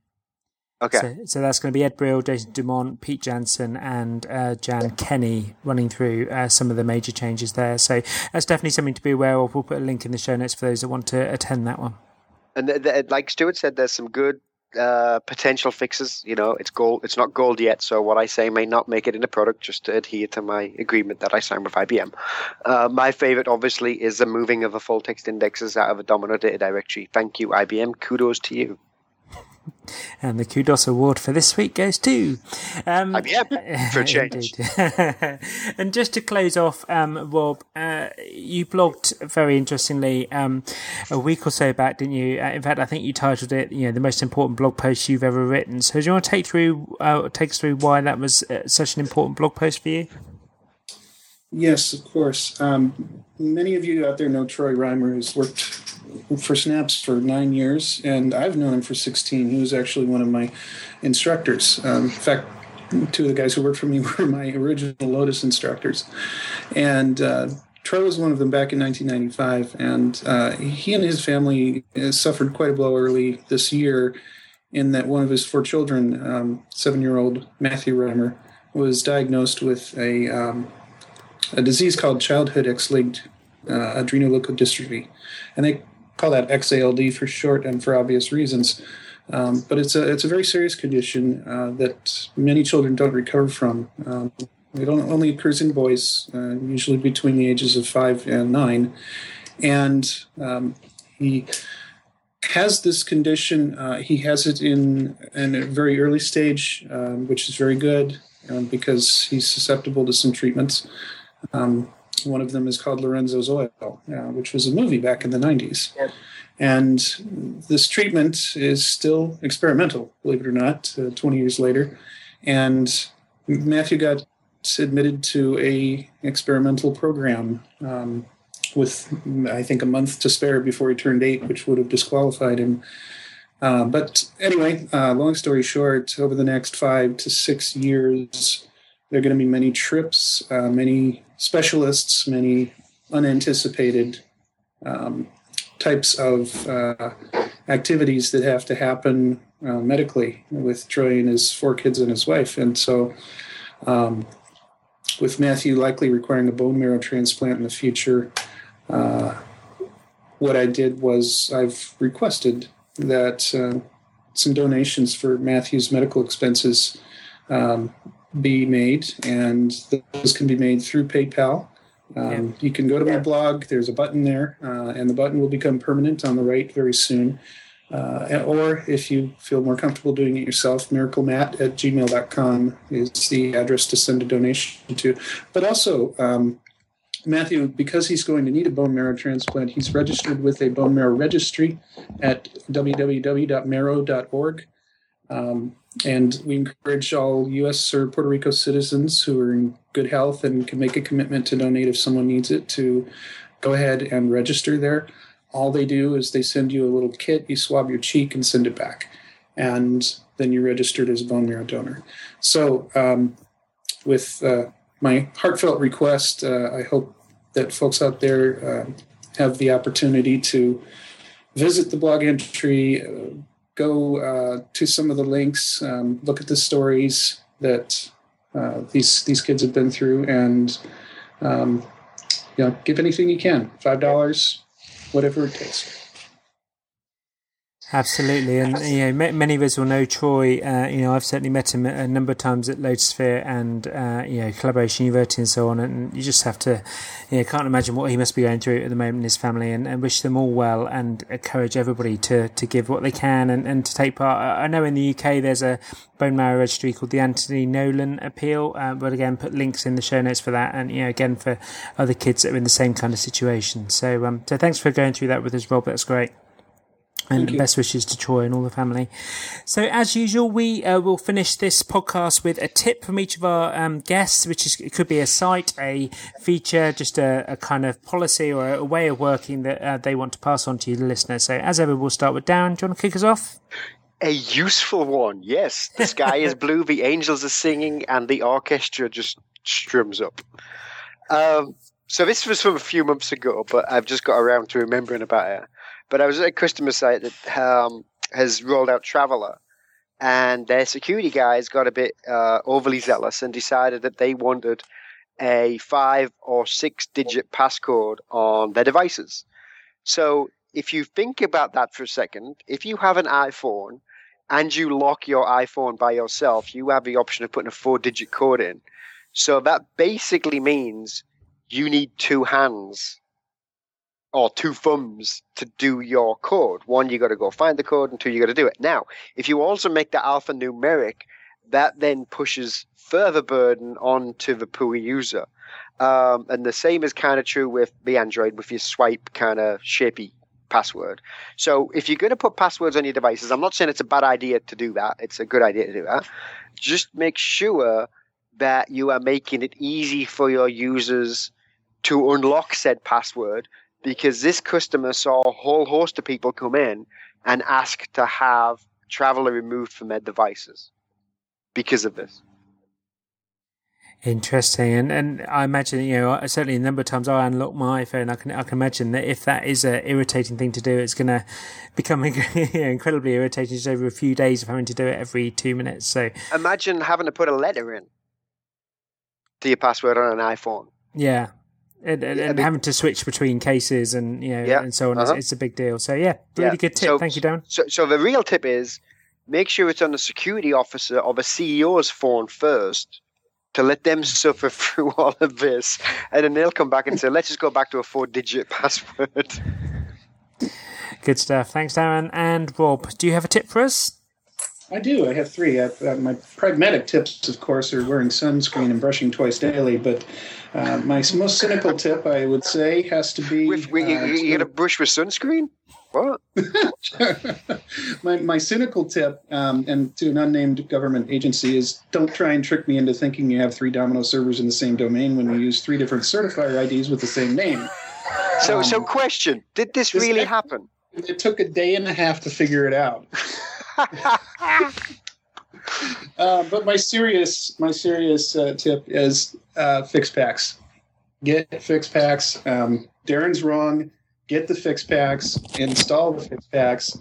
Okay. So, so, that's going to be Ed Brill, Jason Dumont, Pete Janzen, and uh, Jan Kenny running through uh, some of the major changes there. So that's definitely something to be aware of. We'll put a link in the show notes for those that want to attend that one. And th- th- like Stuart said, there's some good uh, potential fixes. You know, it's gold. It's not gold yet, so what I say may not make it in the product. Just to adhere to my agreement that I signed with IBM. Uh, my favorite, obviously, is the moving of the full text indexes out of a Domino data directory. Thank you, IBM. Kudos to you. And the Kudos Award for this week goes to um, IBM [LAUGHS] [LAUGHS] for a change. [LAUGHS] and just to close off, um, Rob, uh, you blogged very interestingly um, a week or so back, didn't you? Uh, in fact, I think you titled it, you know, the most important blog post you've ever written. So, do you want to take through, uh, take us through why that was uh, such an important blog post for you? Yes, of course. Um, many of you out there know Troy Reimer, who's worked for SNAPPS for nine years, and I've known him for 16. He was actually one of my instructors. Um, in fact, two of the guys who worked for me [LAUGHS] were my original Lotus instructors. And uh, Troy was one of them back in 1995, and uh, he and his family uh, suffered quite a blow early this year in that one of his four children, um, seven year old Matthew Reimer, was diagnosed with a, um, a disease called childhood X linked uh, adrenoleukodystrophy. And they call that XALD for short and for obvious reasons. Um, but it's a it's a very serious condition uh, that many children don't recover from. Um, it only occurs in boys, uh, usually between the ages of five and nine, and um, he has this condition. Uh, he has it in in a very early stage, um, which is very good um, because he's susceptible to some treatments. Um, one of them is called Lorenzo's Oil, uh, which was a movie back in the 90s. Yep. And this treatment is still experimental, believe it or not, uh, 20 years later. And Matthew got admitted to a experimental program um, with, I think, a month to spare before he turned eight, which would have disqualified him. Uh, but anyway, uh, long story short, over the next five to six years, there are going to be many trips, uh, many specialists, many unanticipated um, types of uh, activities that have to happen uh, medically with Troy and his four kids and his wife. And so, um, with Matthew likely requiring a bone marrow transplant in the future, uh, what I did was I've requested that uh, some donations for Matthew's medical expenses um, be made, and those can be made through PayPal. Um, yeah. You can go to my blog. There's a button there, uh, and the button will become permanent on the right very soon. Uh, or if you feel more comfortable doing it yourself, miraclemat at gmail.com is the address to send a donation to. But also, um, Matthew, because he's going to need a bone marrow transplant, he's registered with a bone marrow registry at www.marrow.org. Um, and we encourage all U.S. or Puerto Rico citizens who are in good health and can make a commitment to donate if someone needs it to go ahead and register there. All they do is they send you a little kit, you swab your cheek and send it back. And then you're registered as a bone marrow donor. So, um, with uh, my heartfelt request, uh, I hope that folks out there uh, have the opportunity to visit the blog entry, uh, go uh, to some of the links, um, look at the stories that uh, these these kids have been through, and um, you know, give anything you can. Five dollars, whatever it takes. Absolutely, and you know, many of us will know Troy. Uh, you know, I've certainly met him a number of times at Lotusphere and uh, you know Collaboration University and so on. And you just have to, you know, can't imagine what he must be going through at the moment in his family. And, and wish them all well and encourage everybody to to give what they can and, and to take part. I know in the UK there's a bone marrow registry called the Anthony Nolan Appeal, uh, but again, put links in the show notes for that. And you know, again for other kids that are in the same kind of situation. So, um, so thanks for going through that with us, Rob. That's great. And best wishes to Troy and all the family. So, as usual, we uh, will finish this podcast with a tip from each of our um, guests, which is it could be a site, a feature, just a, a kind of policy or a, way of working that uh, they want to pass on to you, the listener. So, as ever, we'll start with Darren. Do you want to kick us off? A useful one, yes. The sky is [LAUGHS] blue, the angels are singing, and the orchestra just strums up. Um, so this was from a few months ago, but I've just got around to remembering about it. But I was at a customer site that um, has rolled out Traveler, and their security guys got a bit uh, overly zealous and decided that they wanted a five or six digit passcode on their devices. So if you think about that for a second, if you have an iPhone and you lock your iPhone by yourself, you have the option of putting a four digit code in. So that basically means you need two hands or two thumbs to do your code. One, you got to go find the code, and two, you got to do it. Now, if you also make the alphanumeric, that then pushes further burden onto the poor user. Um, and the same is kind of true with the Android with your swipe kind of shapey password. So if you're going to put passwords on your devices, I'm not saying it's a bad idea to do that. It's a good idea to do that. Just make sure that you are making it easy for your users to unlock said password because this customer saw a whole host of people come in and ask to have Traveler removed from their devices because of this. Interesting, and and I imagine you know certainly a number of times I unlock my iPhone. I can I can imagine that if that is a irritating thing to do, it's going to become [LAUGHS] incredibly irritating just over a few days of having to do it every two minutes. So imagine having to put a letter in to your password on an iPhone. Yeah, and, and, and having to switch between cases and you know yeah, and so on uh-huh. it's, it's, a big deal. So yeah, really yeah. good tip. So, Thank you, Darren. So, so the real tip is make sure it's on the security officer of a CEO's phone first to let them [LAUGHS] suffer through all of this, and then they'll come back and say, "Let's just go back to a four-digit [LAUGHS] password." Good stuff. Thanks, Darren and Rob. Do you have a tip for us? I do. I have three. I, uh, my pragmatic tips, of course, are wearing sunscreen and brushing twice daily. But uh, my most cynical tip, I would say, has to be. With, you, uh, you get a brush with sunscreen? What? [LAUGHS] my, my cynical tip, um, and to an unnamed government agency, is don't try and trick me into thinking you have three Domino servers in the same domain when you use three different certifier IDs with the same name. So, um, so question: Did this, this really happen? It took a day and a half to figure it out. [LAUGHS] [LAUGHS] uh, but my serious, my serious uh, tip is uh, fix packs. Get fix packs. Um, Darren's wrong. Get the fix packs. Install the fix packs.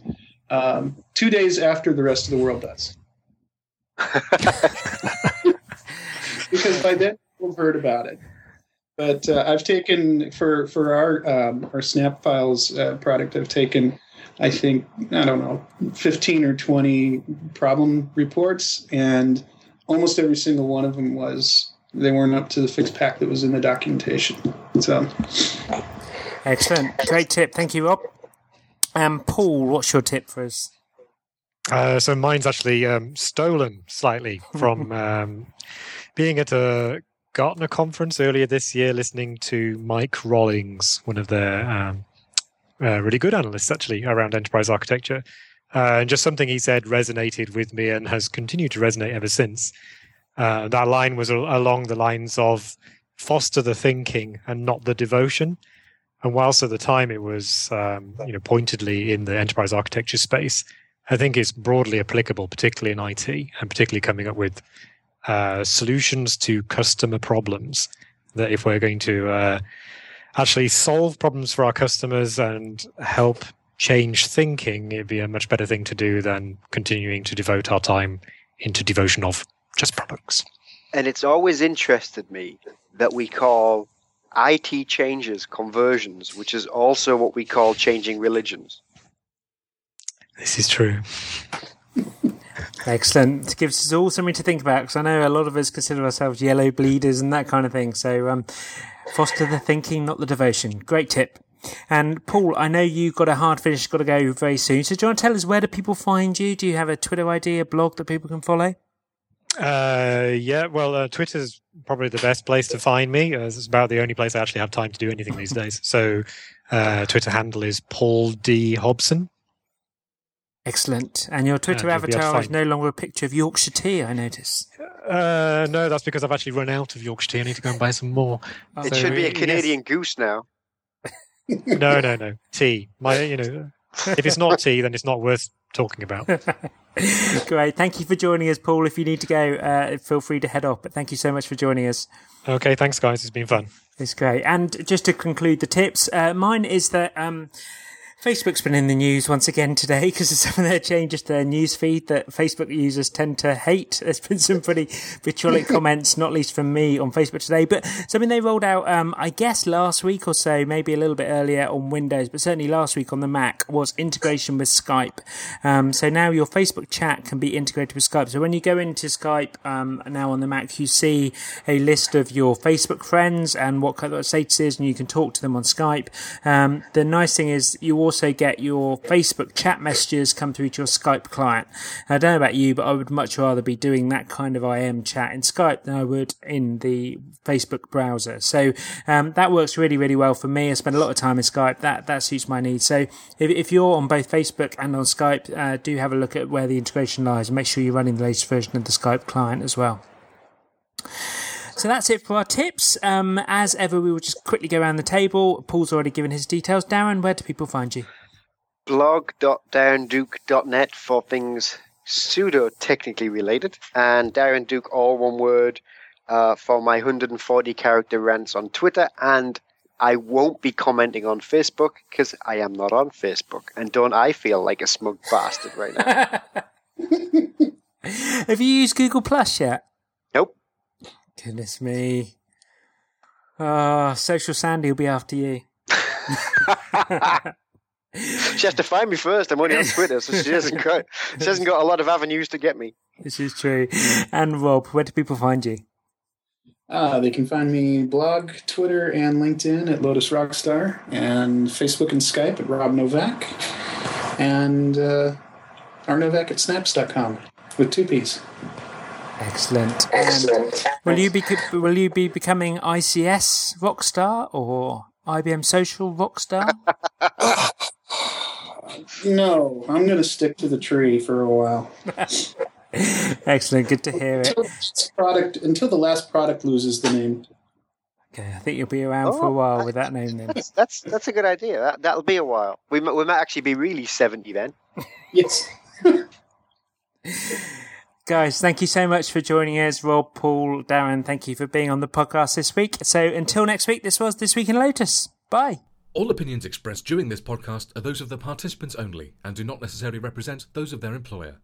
Um, two days after the rest of the world does. [LAUGHS] because by then we've heard about it. But uh, I've taken for for our um, our Snap Files uh, product. I've taken, I think I don't know, fifteen or twenty problem reports, and almost every single one of them was they weren't up to the fixed pack that was in the documentation. So, excellent, great tip. Thank you, Rob. Um, Paul, what's your tip for us? Uh, so mine's actually um, stolen slightly from [LAUGHS] um, being at a Gartner conference earlier this year, listening to Mike Rollings, one of their um, uh, really good analysts actually around enterprise architecture. Uh, and just something he said resonated with me and has continued to resonate ever since. Uh, that line was along the lines of foster the thinking and not the devotion. And whilst at the time it was, um, you know, pointedly in the enterprise architecture space, I think it's broadly applicable, particularly in IT, and particularly coming up with uh, solutions to customer problems. That if we're going to uh, actually solve problems for our customers and help change thinking, it'd be a much better thing to do than continuing to devote our time into devotion of just products. And it's always interested me that we call IT changes conversions, which is also what we call changing religions. This is true. Excellent. It gives us all something to think about because I know a lot of us consider ourselves yellow bleeders and that kind of thing. So, um, foster the thinking, not the devotion. Great tip. And Paul, I know you've got a hard finish, got to go very soon. So, do you want to tell us where do people find you? Do you have a Twitter ID, a blog that people can follow? Uh, yeah, well, uh, is probably the best place to find me. Uh, it's about the only place I actually have time to do anything these days. So, uh, Twitter handle is Paul D Hobson. Excellent. And your Twitter avatar is no longer a picture of Yorkshire tea, I notice. Uh, no, that's because I've actually run out of Yorkshire tea. I need to go and buy some more. It so, should be a Canadian yes. goose now. [LAUGHS] no, no, no. Tea. My, you know, if it's not tea, then it's not worth talking about. [LAUGHS] Great. Thank you for joining us, Paul. If you need to go, uh, feel free to head off. But thank you so much for joining us. Okay. Thanks, guys. It's been fun. It's great. And just to conclude the tips, uh, mine is that. Um, Facebook's been in the news once again today [LAUGHS] because of some of their changes to their news feed that Facebook users tend to hate. [LAUGHS] There's been some pretty vitriolic [LAUGHS] comments, not least from me on Facebook today, but something they rolled out, um, I guess last week or so, maybe a little bit earlier on Windows, but certainly last week on the Mac was integration with Skype. Um, so now your Facebook chat can be integrated with Skype. So when you go into Skype um, now on the Mac, you see a list of your Facebook friends and what kind of status is, and you can talk to them on Skype. Um, the nice thing is you also get your Facebook chat messages come through to your Skype client. I don't know about you, but I would much rather be doing that kind of IM chat in Skype than I would in the Facebook browser. So um, that works really, really well for me. I spend a lot of time in Skype. That that suits my needs. So if, if you're on both Facebook and on Skype, uh, do have a look at where the integration lies and make sure you're running the latest version of the Skype client as well. So that's it for our tips. Um, as ever, we will just quickly go around the table. Paul's already given his details. Darren, where do people find you? blog.darrenduke.net for things pseudo technically related, and Darren Duke, all one word, uh, for my 140 character rants on Twitter. And I won't be commenting on Facebook because I am not on Facebook. And don't I feel like a smug bastard right now? [LAUGHS] Have you used Google Plus yet? Nope. Goodness me. Ah, oh, Social Sandy will be after you. [LAUGHS] she has to find me first. I'm only on Twitter, so she hasn't got she hasn't got a lot of avenues to get me. This is true. And Rob, where do people find you? Uh, they can find me blog, Twitter, and LinkedIn at Lotus Rockstar, and Facebook and Skype at Rob Novak, and uh, rnovak at snapps.com with two P's. Excellent. Excellent. will you be will you be becoming ICS rockstar or IBM Social rockstar? [LAUGHS] no, I'm going to stick to the tree for a while. [LAUGHS] Excellent. Good to hear it. Until, product until the last product loses the name. Okay, I think you'll be around oh, for a oh, while with that name then. That's that's, that's a good idea. That that'll be a while. We we might actually be really seventy then. yes. [LAUGHS] Guys, thank you so much for joining us. Rob, Paul, Darren, thank you for being on the podcast this week. So until next week, this was This Week in Lotus. Bye. All opinions expressed during this podcast are those of the participants only and do not necessarily represent those of their employer.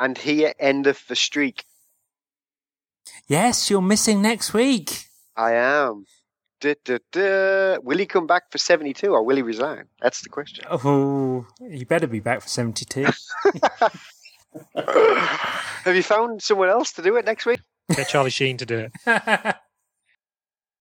And here endeth the streak. Yes, you're missing next week. I am. Duh, duh, duh. Will he come back for 72 or will he resign? That's the question. Oh, you better be back for 72. [LAUGHS] [LAUGHS] Have you found someone else to do it next week? Get Charlie Sheen to do it. [LAUGHS]